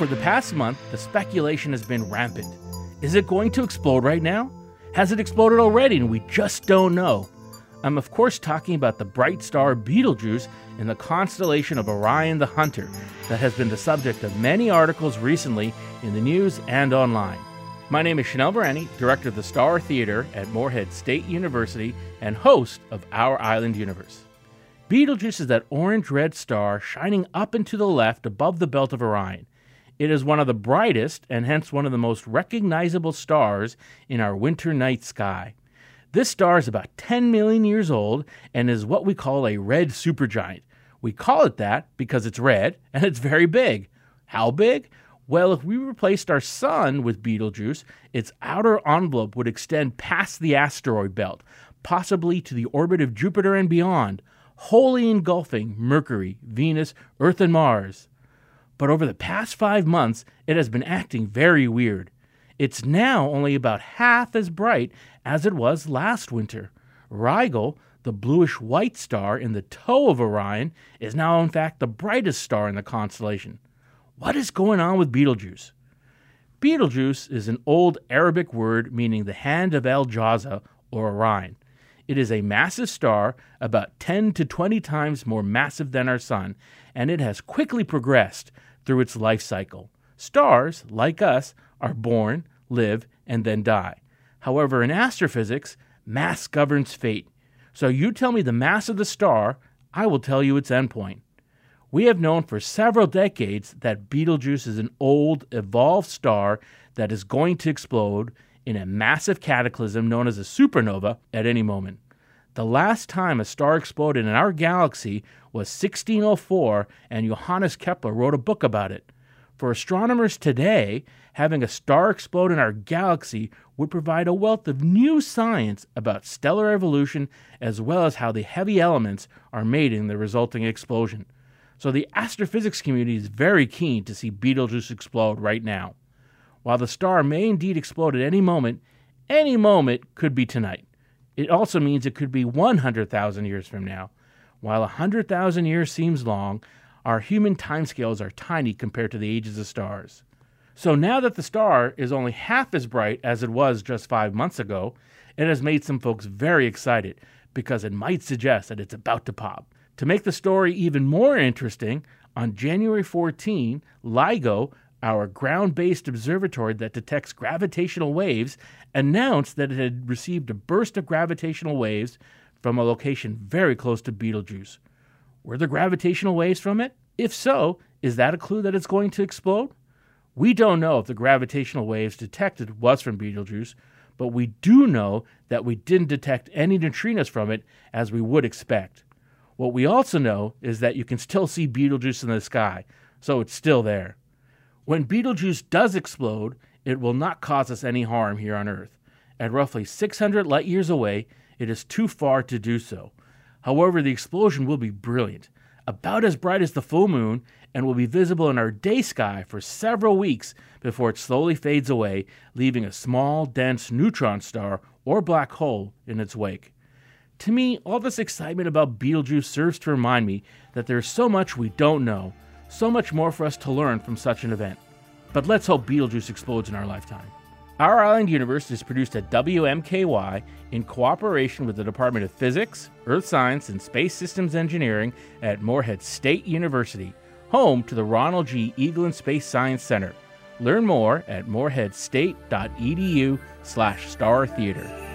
For the past month, the speculation has been rampant. Is it going to explode right now? Has it exploded already and we just don't know? I'm, of course, talking about the bright star Betelgeuse in the constellation of Orion the Hunter that has been the subject of many articles recently in the news and online. My name is Shanil Virani, director of the Star Theater at Morehead State University and host of Our Island Universe. Betelgeuse is that orange red star shining up and to the left above the belt of Orion. It is one of the brightest and hence one of the most recognizable stars in our winter night sky. This star is about 10 million years old and is what we call a red supergiant. We call it that because it's red and it's very big. How big? Well, if we replaced our sun with Betelgeuse, its outer envelope would extend past the asteroid belt, possibly to the orbit of Jupiter and beyond, wholly engulfing Mercury, Venus, Earth, and Mars but over the past five months, it has been acting very weird. It's now only about half as bright as it was last winter. Rigel, the bluish white star in the toe of Orion, is now in fact the brightest star in the constellation. What is going on with Betelgeuse? Betelgeuse is an old Arabic word meaning the hand of El Jawza or Orion. It is a massive star, about 10 to 20 times more massive than our Sun, and it has quickly progressed through its life cycle. Stars, like us, are born, live, and then die. However, in astrophysics, mass governs fate. So you tell me the mass of the star, I will tell you its endpoint. We have known for several decades that Betelgeuse is an old, evolved star that is going to explode in a massive cataclysm known as a supernova at any moment. The last time a star exploded in our galaxy was 1604, and Johannes Kepler wrote a book about it. For astronomers today, having a star explode in our galaxy would provide a wealth of new science about stellar evolution as well as how the heavy elements are made in the resulting explosion. So the astrophysics community is very keen to see Betelgeuse explode right now. While the star may indeed explode at any moment, any moment could be tonight. It also means it could be 100,000 years from now. While 100,000 years seems long, our human timescales are tiny compared to the ages of stars. So now that the star is only half as bright as it was just five months ago, it has made some folks very excited because it might suggest that it's about to pop. To make the story even more interesting, on January 14, LIGO, our ground based observatory that detects gravitational waves, announced that it had received a burst of gravitational waves from a location very close to Betelgeuse. Were the gravitational waves from it? If so, is that a clue that it's going to explode? We don't know if the gravitational waves detected was from Betelgeuse, but we do know that we didn't detect any neutrinos from it as we would expect. What we also know is that you can still see Betelgeuse in the sky, so it's still there. When Betelgeuse does explode, it will not cause us any harm here on Earth. At roughly 600 light years away, it is too far to do so. However, the explosion will be brilliant, about as bright as the full moon, and will be visible in our day sky for several weeks before it slowly fades away, leaving a small, dense neutron star or black hole in its wake. To me, all this excitement about Betelgeuse serves to remind me that there is so much we don't know, so much more for us to learn from such an event. But let's hope Beetlejuice explodes in our lifetime. Our Island Universe is produced at WMKY in cooperation with the Department of Physics, Earth Science, and Space Systems Engineering at Morehead State University, home to the Ronald G. Eaglin Space Science Center. Learn more at moreheadstate.edu slash star theater.